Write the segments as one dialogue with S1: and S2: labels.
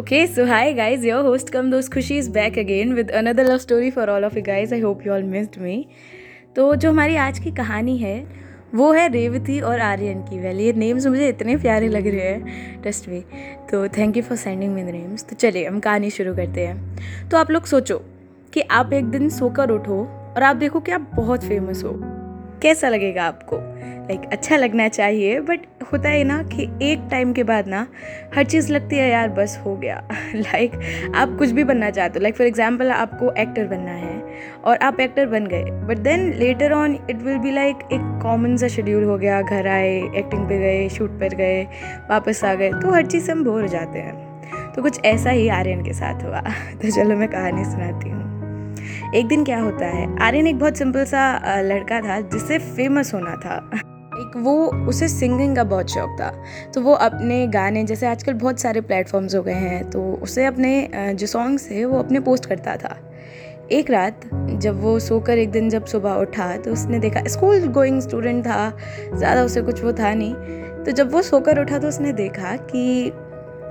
S1: Okay, so hi guys, your host Kam Dost Khushi is back again with another love story for all of you guys. I hope you all missed me. तो जो हमारी आज की कहानी है वो है रेवती और आर्यन की। वेल ये नेम्स मुझे इतने प्यारे लग रहे हैं ट्रस्ट मी तो thank you for sending me the names तो चलिए हम कहानी शुरू करते हैं। तो आप लोग सोचो कि आप एक दिन सोकर उठो और आप देखो कि आप बहुत फ़ेमस हो। कैसा लगेगा आपको? लाइक अच्छा लगना चाहिए बट होता है ना कि एक टाइम के बाद ना, हर चीज़ लगती है यार, बस हो गया। लाइक आप कुछ भी बनना चाहते हो लाइक फॉर एग्ज़ाम्पल आपको एक्टर बनना है, और आप एक्टर बन गए but then later on it will be like एक कॉमन सा शेड्यूल हो गया, घर आए एक्टिंग पे गए शूट पर गए, वापस आ गए तो हर चीज़ से हम बोर हो जाते हैं। तो कुछ ऐसा ही आर्यन के साथ हुआ। तो चलो मैं कहानी सुनाती हूँ। एक दिन क्या होता है? आर्यन एक बहुत सिंपल सा लड़का था जिससे फ़ेमस होना था। एक वो, उसे सिंगिंग का बहुत शौक था। तो वो अपने गाने, जैसे आजकल बहुत सारे प्लेटफॉर्म्स हो गए हैं तो उसे अपने जो सॉन्ग्स है, वो अपने पोस्ट करता था। एक रात, जब वो सोकर एक दिन जब सुबह उठा तो उसने देखा स्कूल गोइंग स्टूडेंट था, ज़्यादा उसे कुछ वो था नहीं। तो जब वो सोकर उठा तो उसने देखा कि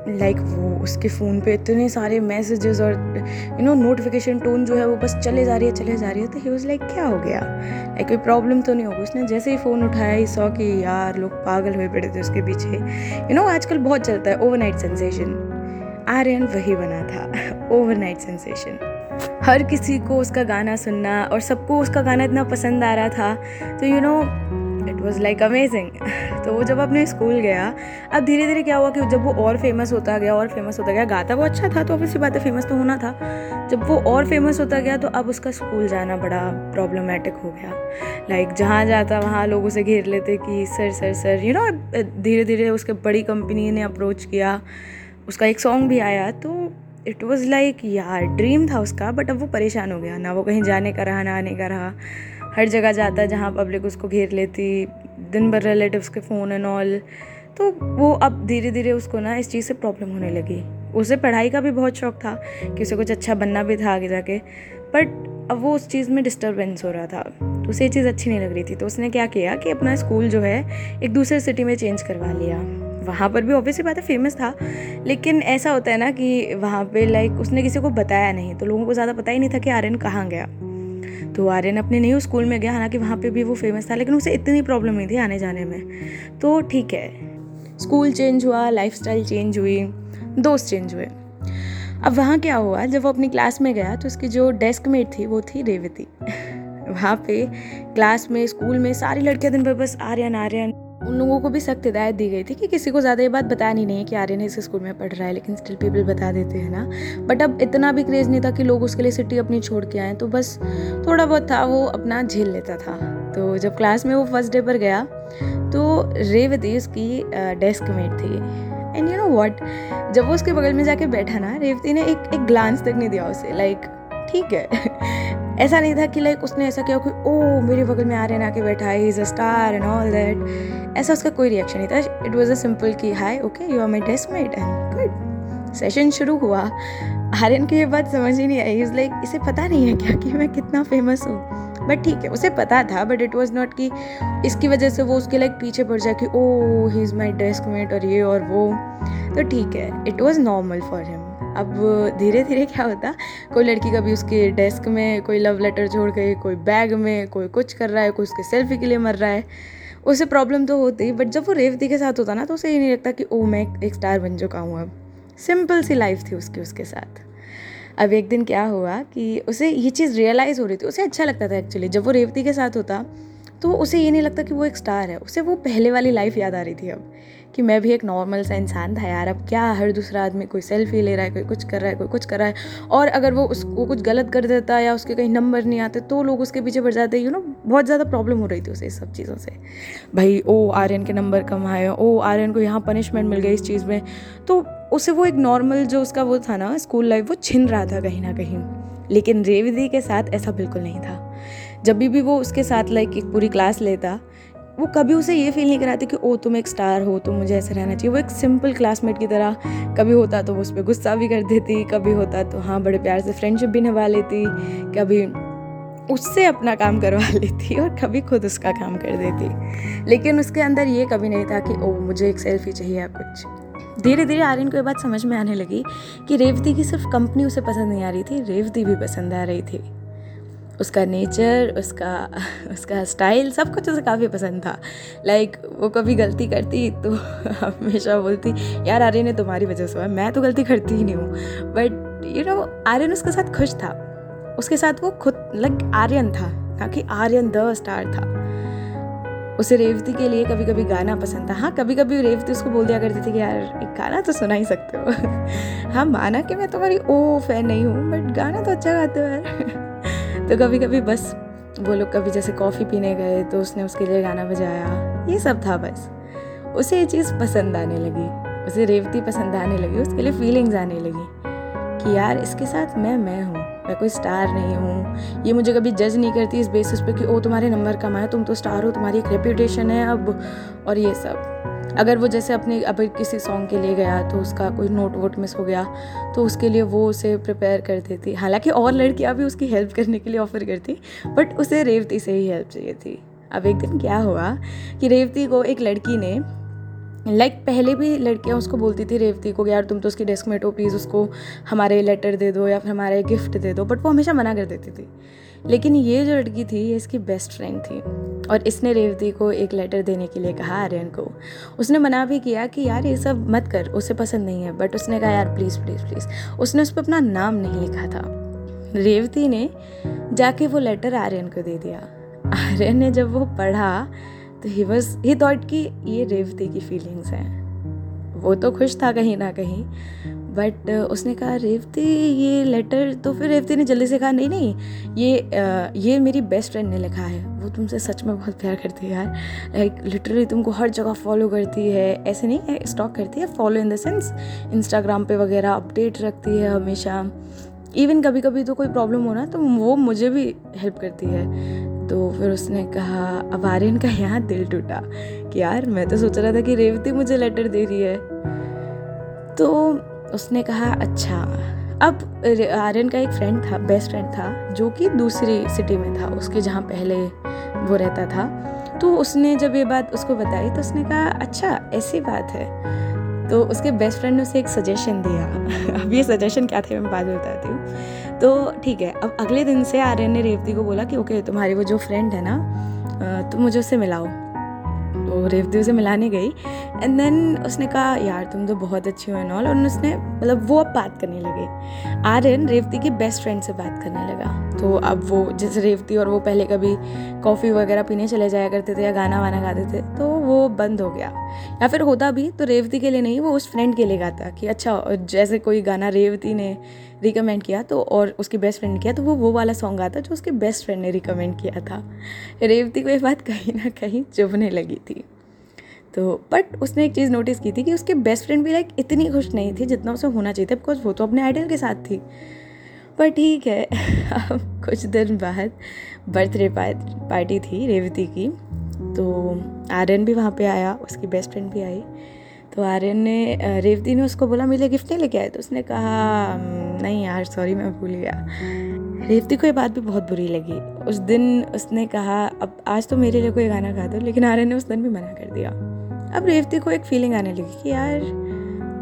S1: लाइक like वो उसके फ़ोन पे इतने सारे मैसेजेस और यू नो नोटिफिकेशन टोन जो है वो बस चले जा रही है चले जा रही है। तो ही वॉज़ लाइक क्या हो गया? लाइक कोई प्रॉब्लम तो नहीं होगी? उसने जैसे ही फ़ोन उठाया ही सौ कि यार लोग पागल हुए पड़े थे उसके पीछे। यू नो आजकल बहुत चलता है ओवरनाइट सेंसेशन आर्यन वही बना था ओवरनाइट सेंसेशन हर किसी को उसका गाना सुनना और सबको उसका गाना इतना पसंद आ रहा था। तो you you know know, it was like amazing तो वो जब अपने स्कूल गया अब धीरे धीरे क्या हुआ कि जब वो और फ़ेमस होता गया और फ़ेमस होता गया गाता वो अच्छा था तो ऑब्वियसली बात है फ़ेमस तो होना था। जब वो और फ़ेमस होता गया तो अब उसका स्कूल जाना बड़ा प्रॉब्लमेटिक हो गया। लाइक like, जहाँ जाता वहाँ लोग उसे घेर लेते कि sir sir sir you know धीरे धीरे उसके बड़ी कंपनी ने अप्रोच किया। उसका एक सॉन्ग भी आया तो इट वॉज़ लाइक यार ड्रीम था उसका बट अब वो परेशान हो गया। ना वो कहीं जाने का रहा ना आने का रहा। हर जगह जाता है जहाँ पब्लिक उसको घेर लेती दिन भर रिलेटिव्स के फ़ोन एंड ऑल तो वो अब धीरे धीरे उसको ना इस चीज़ से प्रॉब्लम होने लगी। उसे पढ़ाई का भी बहुत शौक था कि उसे कुछ अच्छा बनना भी था आगे जाके। बट अब वो उस चीज़ में डिस्टर्बेंस हो रहा था। उसे ये चीज़ अच्छी नहीं लग रही थी। तो उसने क्या किया कि अपना स्कूल जो है एक दूसरे सिटी में चेंज करवा लिया। वहाँ पर भी ऑब्वियसली बात है फ़ेमस था लेकिन ऐसा होता है ना कि वहाँ पे लाइक उसने किसी को बताया नहीं। तो लोगों को ज़्यादा पता ही नहीं था कि आर्यन कहाँ गया। तो आर्यन अपने न्यू स्कूल में गया, हालाँकि वहाँ पे भी वो फ़ेमस था, लेकिन उसे इतनी प्रॉब्लम नहीं थी आने जाने में। तो ठीक है। स्कूल चेंज हुआ लाइफ चेंज हुई, दोस्त चेंज हुए। अब वहाँ क्या हुआ, जब वो अपनी क्लास में गया तो उसकी जो डेस्क मेट थी, वो थी रेवती। वहाँ पे क्लास में स्कूल में सारी लड़कियाँ दिन भर बस आर्यन आर्यन। उन लोगों को भी सख्त हिदायत दी गई थी कि किसी को ज़्यादा ये बात बतानी नहीं है कि आर्यन इस स्कूल में पढ़ रहा है, लेकिन स्टिल पीपल बता देते हैं ना। बट अब इतना भी क्रेज़ नहीं था कि लोग उसके लिए सिटी अपनी छोड़ के आए तो बस थोड़ा बहुत था, वो अपना झेल लेता था। तो जब क्लास में वो फ़र्स्ट डे पर गया तो रेवती उसकी डेस्क मेट थी। एंड यू नो वॉट जब वो उसके बगल में जाके बैठा ना, रेवती ने एक एक ग्लांस तक नहीं दिया उसे लाइक ठीक है। ऐसा नहीं था कि लाइक उसने ऐसा किया कि ओ मेरे बगल में आ रहे ना के बैठा है is a star and all that ऐसा उसका कोई रिएक्शन नहीं था। इट वॉज़ अ सिंपल कि hi okay you are my desk mate and good session शुरू हुआ। आर्यन की ये बात समझ ही नहीं आई। इज़ लाइक इसे पता नहीं है क्या कि मैं कितना फ़ेमस हूँ? बट ठीक है, उसे पता था बट इट वॉज़ नॉट कि इसकी वजह से वो उसके लाइक पीछे पड़ जाए कि ओ he is my desk mate और ये और वो. तो ठीक है it was normal for him अब धीरे धीरे क्या होता, कोई लड़की कभी उसके डेस्क में कोई लव लेटर छोड़ गई कोई बैग में, कोई कुछ कर रहा है, कोई उसके सेल्फी के लिए मर रहा है। उसे प्रॉब्लम तो होती बट जब वो रेवती के साथ होता ना तो उसे ये नहीं लगता कि, ओ, मैं एक स्टार बन चुका हूँ अब। सिंपल सी लाइफ थी उसकी, उसके साथ। अब एक दिन क्या हुआ कि उसे ये चीज़ रियलाइज़ हो रही थी, उसे अच्छा लगता था एक्चुअली जब वो रेवती के साथ होता तो उसे ये नहीं लगता कि वो एक स्टार है, उसे वो पहले वाली लाइफ याद आ रही थी अब। कि मैं भी एक नॉर्मल सा इंसान था यार अब क्या हर दूसरा आदमी कोई सेल्फी ले रहा है कोई कुछ कर रहा है कोई कुछ कर रहा है? और अगर वो उसको कुछ गलत कर देता है या उसके कहीं नंबर नहीं आते तो लोग उसके पीछे बढ़ जाते यू नो बहुत ज़्यादा प्रॉब्लम हो रही थी उसे इस सब चीज़ों से। भाई ओ आर्यन के नंबर कम आए ओ आर्यन को यहाँ पनिशमेंट मिल गई इस चीज़ में। तो उसे वो एक नॉर्मल जो उसका वो था ना स्कूल लाइफ वो छिन रहा था कहीं ना कहीं। लेकिन रेवदी के साथ ऐसा बिल्कुल नहीं था। जब भी, भी वो उसके साथ लाइक एक पूरी क्लास लेता वो कभी उसे ये फील नहीं कराती कि, ओ, तुम एक स्टार हो तो मुझे ऐसे रहना चाहिए। वो एक सिंपल क्लासमेट की तरह कभी होता तो वो उस पर गुस्सा भी कर देती, कभी होता तो हाँ बड़े प्यार से फ्रेंडशिप भी निभा लेती, कभी उससे अपना काम करवा लेती और कभी खुद उसका काम कर देती। लेकिन उसके अंदर ये कभी नहीं था कि, ओ, मुझे एक सेल्फी चाहिए या कुछ। धीरे धीरे आर्यन को ये बात समझ में आने लगी कि रेवती की सिर्फ़ कंपनी उसे पसंद नहीं आ रही थी, रेवती भी पसंद आ रही थी। उसका नेचर उसका उसका स्टाइल सब कुछ उसे काफ़ी पसंद था। लाइक like, वो कभी गलती करती तो हमेशा बोलती यार आर्यन ने तुम्हारी वजह से हुआ मैं तो गलती करती ही नहीं हूँ। बट यू नो आर्यन उसके साथ खुश था। उसके साथ वो खुद लाइक आर्यन था ना कि आर्यन द स्टार था। उसे रेवती के लिए कभी कभी गाना पसंद था। हाँ कभी कभी रेवती उसको बोल दिया करती थी कि यार एक गाना तो सुना ही सकते हो। हाँ माना कि मैं तुम्हारी ओ फ़ैन नहीं हूँ बट गाना तो अच्छा गाते हो। यार तो कभी कभी बस वो लोग कभी जैसे कॉफ़ी पीने गए तो उसने उसके लिए गाना बजाया, ये सब था बस। उसे ये चीज़ पसंद आने लगी, उसे रेवती पसंद आने लगी, उसके लिए फीलिंग्स आने लगी कि यार इसके साथ मैं मैं हूँ, मैं कोई स्टार नहीं हूँ। ये मुझे कभी जज नहीं करती इस बेसिस पे कि, ओ, तुम्हारे नंबर कम आए, तुम तो स्टार हो, तुम्हारी एक रेप्यूटेशन है अब, और ये सब। अगर वो जैसे अपने अभी किसी सॉन्ग के लिए गया तो उसका कोई नोट वोट मिस हो गया तो उसके लिए वो उसे प्रिपेयर कर देती। हालाँकि और लड़कियाँ भी उसकी हेल्प करने के लिए ऑफ़र करती बट उसे रेवती से ही हेल्प चाहिए थी। अब एक दिन क्या हुआ कि रेवती को एक लड़की ने लाइक like, पहले भी लड़कियाँ उसको बोलती थी रेवती को यार तुम तो उसकी डेस्क मेट हो प्लीज़ उसको हमारे लेटर दे दो या फिर हमारे गिफ्ट दे दो बट वो हमेशा मना कर देती थी। लेकिन ये जो लड़की थी, ये इसकी बेस्ट फ्रेंड थी। और इसने रेवती को एक लेटर देने के लिए कहा आर्यन को। उसने मना भी किया कि यार ये सब मत कर, उसे पसंद नहीं है बट उसने कहा, यार प्लीज़ प्लीज़ प्लीज़ उसने उस पर अपना नाम नहीं लिखा था। रेवती ने जाके वो लेटर आर्यन को दे दिया। आर्यन ने जब वो पढ़ा तो ही वॉज़ ही थॉट कि ये रेवती की फीलिंग्स हैं। वो तो खुश था कहीं ना कहीं बट उसने कहा, रेवती, ये लेटर तो फिर रेवती ने जल्दी से कहा, नहीं नहीं, ये ये मेरी बेस्ट फ्रेंड ने लिखा है। वो तुमसे सच में बहुत प्यार करती है यार। लाइक लिटरली तुमको हर जगह फॉलो करती है। ऐसे नहीं है स्टॉक करती है follow in the sense Instagram पे वगैरह अपडेट रखती है हमेशा। इवन कभी कभी तो कोई प्रॉब्लम हो ना तो वो मुझे भी हेल्प करती है। तो फिर उसने कहा, अब आर्यन का यहाँ दिल टूटा कि यार, मैं तो सोच रहा था कि रेवती मुझे लेटर दे रही है। तो उसने कहा अच्छा। अब आर्यन का एक फ्रेंड था बेस्ट फ्रेंड था, जो कि दूसरी सिटी में था, उसके जहाँ पहले वो रहता था। तो उसने जब ये बात उसको बताई तो उसने कहा अच्छा ऐसी बात है। तो उसके बेस्ट फ्रेंड ने उसे एक सजेशन दिया। अब ये सजेशन क्या थे, मैं बाद में बताती हूँ। तो ठीक है, अब अगले दिन से आर्यन ने रेवती को बोला कि, ओके, तुम्हारी वो जो फ्रेंड है ना तुम मुझे उससे मिलाओ। तो रेवती उसे मिलाने गई। एंड देन उसने कहा, यार, तुम तो बहुत अच्छी हो एंड ऑल और उसने मतलब वो अब बात करने लगे। आर्यन रेवती की बेस्ट फ्रेंड से बात करने लगा। तो अब वो, जैसे रेवती और वो पहले कभी कॉफ़ी वगैरह पीने चले जाया करते थे या गाना वाना गाते थे तो वो बंद हो गया। या फिर होता भी तो रेवती के लिए नहीं, वो उस फ्रेंड के लिए गाता कि अच्छा जैसे कोई गाना रेवती ने रिकमेंड किया तो और उसकी बेस्ट फ्रेंड ने किया तो वो वो वाला सॉन्ग आता जो उसके बेस्ट फ्रेंड ने रिकमेंड किया था। रेवती को ये बात कहीं ना कहीं चुभने लगी थी। तो बट उसने एक चीज़ नोटिस की थी कि उसके बेस्ट फ्रेंड भी लाइक इतनी खुश नहीं थी जितना उसे होना चाहिए था बिकॉज़ वो तो अपने आइडल के साथ थी। पर ठीक है, अब कुछ दिन बाद बर्थडे पार्टी थी रेवती की। तो आर्यन भी वहाँ पे आया, उसकी बेस्ट फ्रेंड भी आई। तो आर्यन ने रेवती ने उसको बोला मेरे गिफ्ट नहीं लेके आए? तो उसने कहा नहीं यार, सॉरी, मैं भूल गया। रेवती को ये बात भी बहुत बुरी लगी। उस दिन उसने कहा, अब आज तो मेरे लिए कोई गाना गा दो, लेकिन आर्यन ने उस दिन भी मना कर दिया। अब रेवती को एक फीलिंग आने लगी कि यार,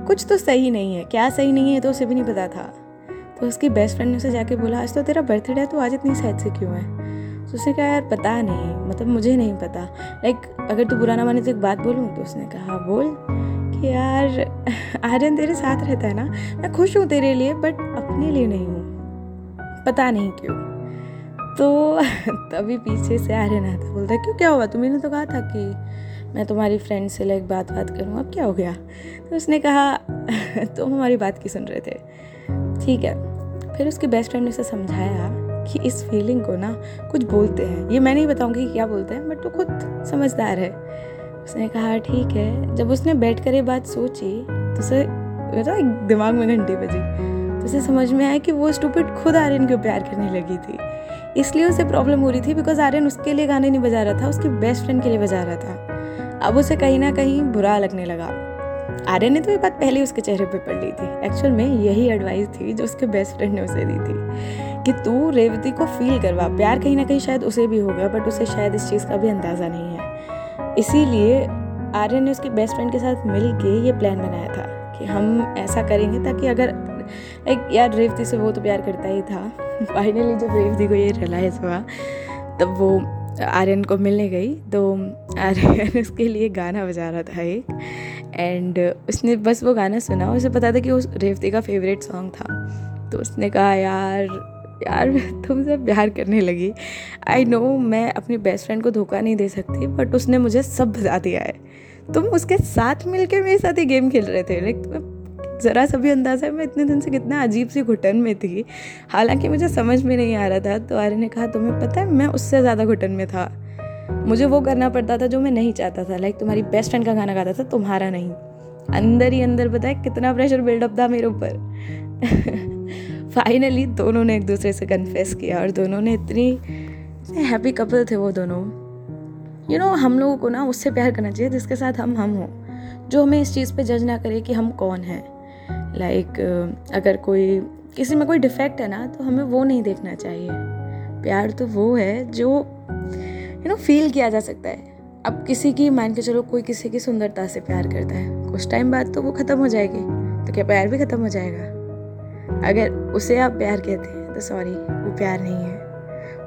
S1: कुछ तो सही नहीं है। क्या सही नहीं है तो उसे भी नहीं पता था। तो उसकी बेस्ट फ्रेंड ने उसे जाके बोला, आज तो तेरा बर्थडे है तो आज इतनी सैड से क्यों है? तो उसने कहा, यार, पता नहीं मतलब मुझे नहीं पता। लाइक अगर तू बुरा ना माने तो एक बात बोलूँ? तो उसने कहा, बोल। कि यार, आर्यन तेरे साथ रहता है ना? मैं खुश हूँ तेरे लिए बट अपने लिए नहीं हूँ। पता नहीं क्यों। तो तभी पीछे से आर्यन आता बोलता क्यों, क्या हुआ? तुम्हें तो कहा था कि मैं तुम्हारी फ्रेंड से लाइक बात बात करूँ। अब क्या हो गया? तो उसने कहा, तुम हमारी बात की सुन रहे थे। ठीक है। फिर उसके बेस्ट फ्रेंड ने उसे समझाया कि इस फीलिंग को ना कुछ बोलते हैं। ये मैं नहीं बताऊँगी क्या बोलते हैं बट वो खुद समझदार है। उसने कहा, ठीक है। जब उसने बैठ कर ये बात सोची तो उसे एक दिमाग में घंटी बजी। तो उसे समझ में आया कि वो स्टूपिड खुद आर्यन को प्यार करने लगी थी। इसलिए उसे प्रॉब्लम हो रही थी बिकॉज़ आर्यन उसके लिए गाने नहीं बजा रहा था, उसके बेस्ट फ्रेंड के लिए बजा रहा था। अब उसे कहीं ना कहीं बुरा लगने लगा। आर्यन ने तो ये बात पहले उसके चेहरे पे पढ़ ली थी। एक्चुअल में यही एडवाइस थी जो उसके बेस्ट फ्रेंड ने उसे दी थी, कि तू रेवती को फील करवा। प्यार कहीं ना कहीं शायद उसे भी होगा बट उसे शायद इस चीज़ का भी अंदाज़ा नहीं है। इसीलिए आर्यन ने उसके बेस्ट फ्रेंड के साथ मिल के ये प्लान बनाया था कि हम ऐसा करेंगे ताकि अगर एक यार रेवती से वो तो प्यार करता ही था। फाइनली जब रेवती को ये रियलाइज़ हुआ, तब वो आर्यन को मिलने गई। तो आर्यन उसके लिए गाना बजा रहा था एक। एंड उसने बस वो गाना सुना उसे पता था कि उस रेवती का फेवरेट सॉन्ग था। तो उसने कहा, यार यार मैं तुमसे प्यार करने लगी। आई नो मैं अपनी बेस्ट फ्रेंड को धोखा नहीं दे सकती बट उसने मुझे सब बता दिया है। तुम उसके साथ मिलके मेरे साथ ही गेम खेल रहे थे। लाइक तुम्हें ज़रा सा भी अंदाज़ा है, मैं इतने दिन से कितना अजीब सी घुटन में थी। हालाँकि मुझे समझ में नहीं आ रहा था। तो आर्य ने कहा, तुम्हें पता है, मैं उससे ज़्यादा घुटन में था। मुझे वो करना पड़ता था जो मैं नहीं चाहता था। लाइक तुम्हारी बेस्ट फ्रेंड का गाना गाता था, तुम्हारा नहीं। अंदर ही अंदर बताए, कितना प्रेशर बिल्डअप था मेरे ऊपर। फाइनली दोनों ने एक दूसरे से कन्फेस किया और दोनों ने इतनी हैप्पी कपल थे वो दोनों। यू you नो know, हम लोगों को ना उससे प्यार करना चाहिए जिसके साथ हम हम हों। जो हमें इस चीज़ पे जज ना करे कि हम कौन हैं। लाइक like, अगर कोई किसी में कोई डिफेक्ट है ना तो हमें वो नहीं देखना चाहिए। प्यार तो वो है जो यू नो फील किया जा सकता है। अब किसी की मान के चलो कोई किसी की सुंदरता से प्यार करता है। कुछ टाइम बाद तो वो ख़त्म हो जाएगी। तो क्या प्यार भी ख़त्म हो जाएगा? अगर उसे आप प्यार कहते हैं तो सॉरी वो प्यार नहीं है।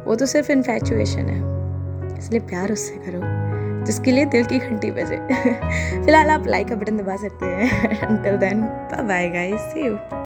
S1: वो तो सिर्फ़ इन्फेचुएशन है। इसलिए प्यार उससे करो, जिसके लिए दिल की घंटी बजे। फ़िलहाल आप लाइक का बटन दबा सकते हैं। Until then bye guys see you